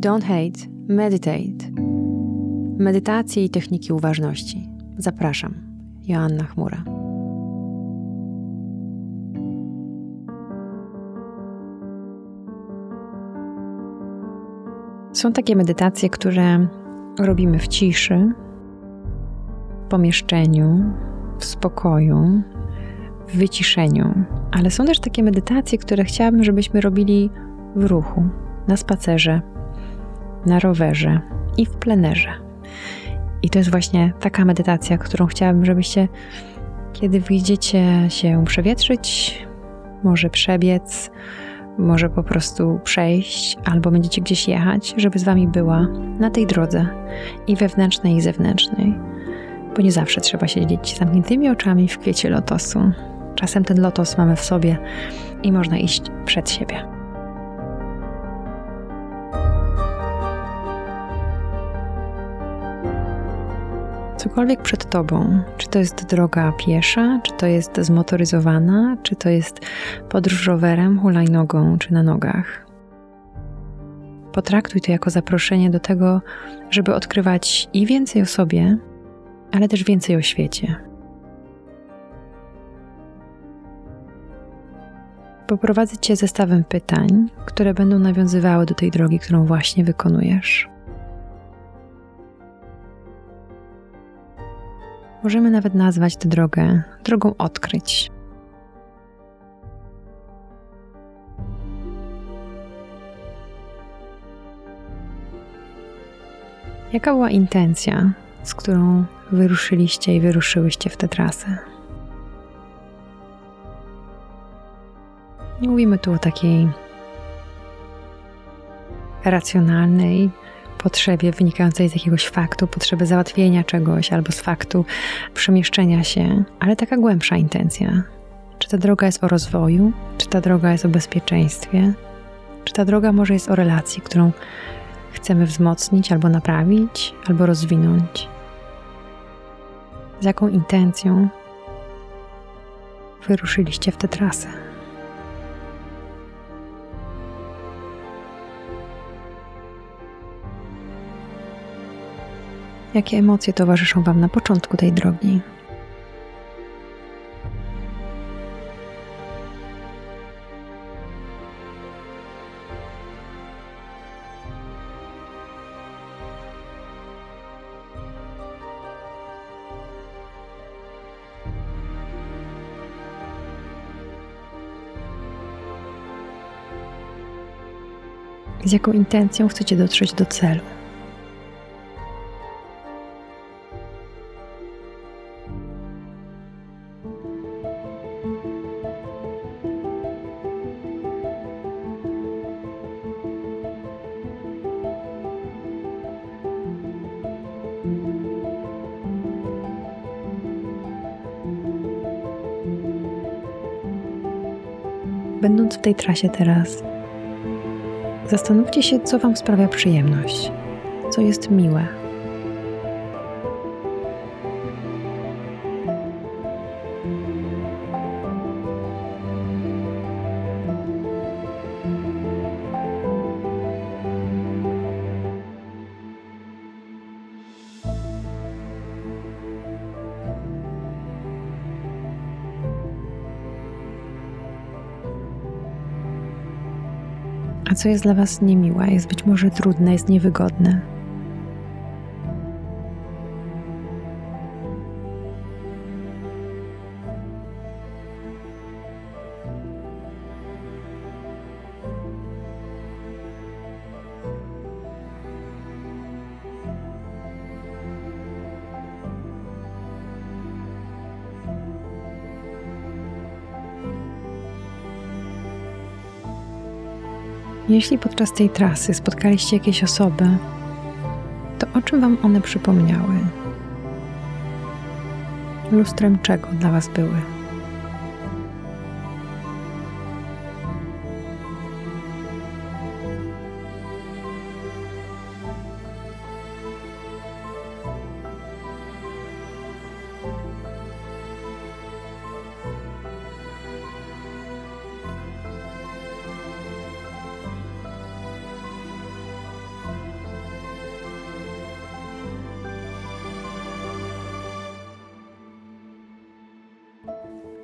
Don't hate, meditate. Medytacje i techniki uważności. Zapraszam. Joanna Chmura. Są takie medytacje, które robimy w ciszy, w pomieszczeniu, w spokoju, w wyciszeniu. Ale są też takie medytacje, które chciałabym, żebyśmy robili w ruchu, na spacerze, na rowerze i w plenerze. I to jest właśnie taka medytacja, którą chciałabym, żebyście, kiedy wyjdziecie się przewietrzyć, może przebiec, może po prostu przejść, albo będziecie gdzieś jechać, żeby z wami była na tej drodze i wewnętrznej, i zewnętrznej. Bo nie zawsze trzeba siedzieć z zamkniętymi oczami w kwiecie lotosu. Czasem ten lotos mamy w sobie i można iść przed siebie. Cokolwiek przed tobą, czy to jest droga piesza, czy to jest zmotoryzowana, czy to jest podróż rowerem, hulajnogą, czy na nogach. Potraktuj to jako zaproszenie do tego, żeby odkrywać i więcej o sobie, ale też więcej o świecie. Poprowadzę Cię zestawem pytań, które będą nawiązywały do tej drogi, którą właśnie wykonujesz. Możemy nawet nazwać tę drogę drogą odkryć. Jaka była intencja, z którą wyruszyliście i wyruszyłyście w tę trasę? Nie mówimy tu o takiej racjonalnej potrzebie wynikającej z jakiegoś faktu, potrzeby załatwienia czegoś albo z faktu przemieszczenia się, ale taka głębsza intencja. Czy ta droga jest o rozwoju, czy ta droga jest o bezpieczeństwie, czy ta droga może jest o relacji, którą chcemy wzmocnić albo naprawić, albo rozwinąć. Z jaką intencją wyruszyliście w tę trasę? Jakie emocje towarzyszą Wam na początku tej drogi? Z jaką intencją chcecie dotrzeć do celu? Będąc w tej trasie teraz, zastanówcie się, co Wam sprawia przyjemność, co jest miłe a co jest dla Was niemiłe, jest być może trudne, jest niewygodne. Jeśli podczas tej trasy spotkaliście jakieś osoby, to o czym Wam one przypomniały? Lustrem czego dla Was były?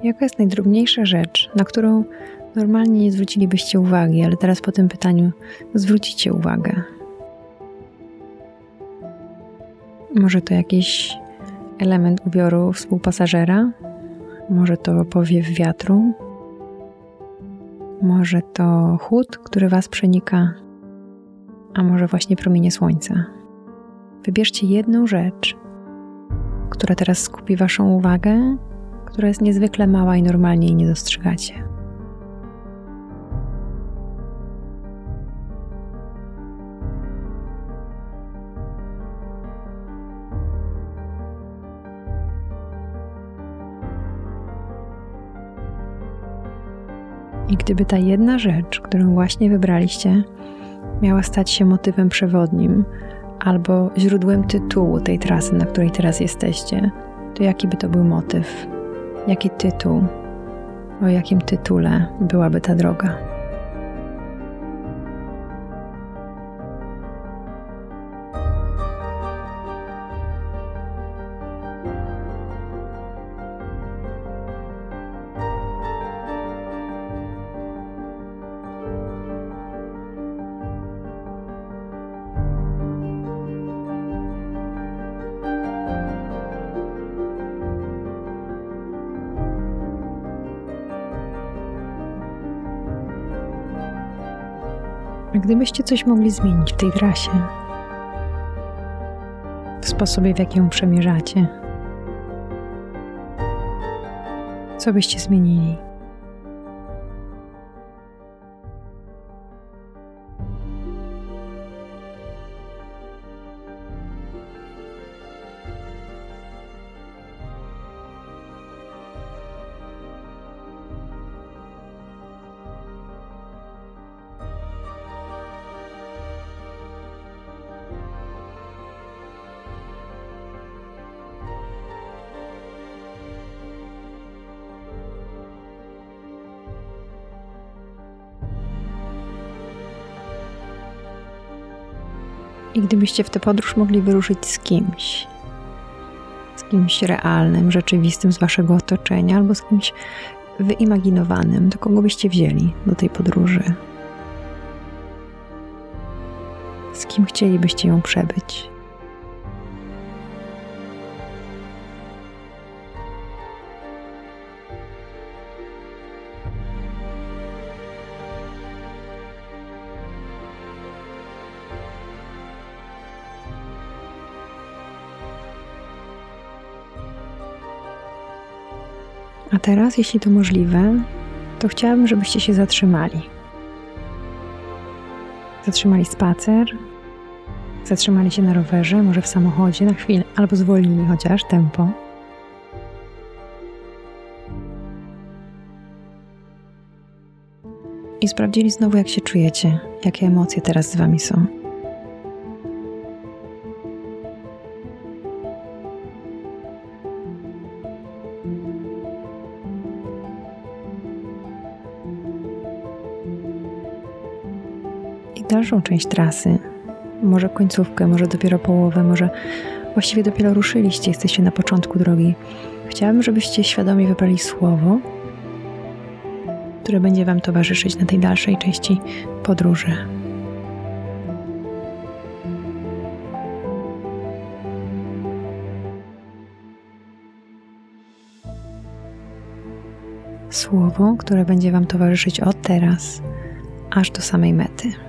Jaka jest najdrobniejsza rzecz, na którą normalnie nie zwrócilibyście uwagi, ale teraz po tym pytaniu zwrócicie uwagę? Może to jakiś element ubioru współpasażera? Może to powiew wiatru? Może to chłód, który Was przenika? A może właśnie promienie słońca? Wybierzcie jedną rzecz, która teraz skupi Waszą uwagę, która jest niezwykle mała i normalnie jej nie dostrzegacie. I gdyby ta jedna rzecz, którą właśnie wybraliście, miała stać się motywem przewodnim albo źródłem tytułu tej trasy, na której teraz jesteście, to jaki by to był motyw? Jaki tytuł? O jakim tytule byłaby ta droga? Gdybyście coś mogli zmienić w tej trasie, w sposobie, w jaki ją przemierzacie, co byście zmienili? I gdybyście w tę podróż mogli wyruszyć z kimś, z kimś realnym, rzeczywistym z waszego otoczenia, albo z kimś wyimaginowanym, to kogo byście wzięli do tej podróży? Z kim chcielibyście ją przebyć? Teraz, jeśli to możliwe, to chciałabym, żebyście się zatrzymali. Zatrzymali spacer, zatrzymali się na rowerze, może w samochodzie na chwilę, albo zwolnili chociaż tempo. I sprawdzili znowu, jak się czujecie, jakie emocje teraz z wami są. Dalszą część trasy, może końcówkę, może dopiero połowę, może właściwie dopiero ruszyliście, jesteście na początku drogi. Chciałabym, żebyście świadomie wybrali słowo, które będzie Wam towarzyszyć na tej dalszej części podróży. Słowo, które będzie Wam towarzyszyć od teraz aż do samej mety.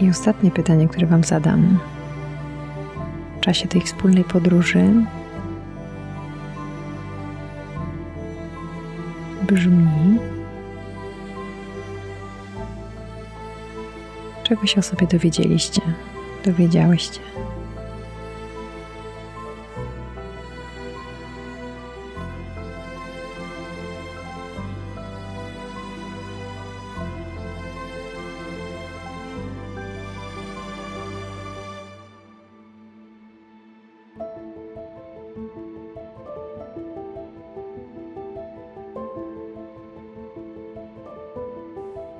I ostatnie pytanie, które Wam zadam w czasie tej wspólnej podróży brzmi: Czego się o sobie dowiedzieliście dowiedziałyście.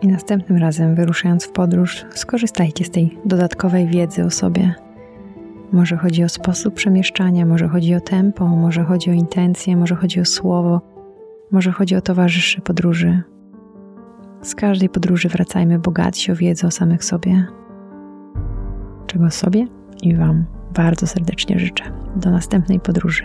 I następnym razem, wyruszając w podróż, skorzystajcie z tej dodatkowej wiedzy o sobie. Może chodzi o sposób przemieszczania, może chodzi o tempo, może chodzi o intencje, może chodzi o słowo, może chodzi o towarzyszy podróży. Z każdej podróży wracajmy bogatsi o wiedzę o samych sobie. Czego sobie i Wam bardzo serdecznie życzę. Do następnej podróży.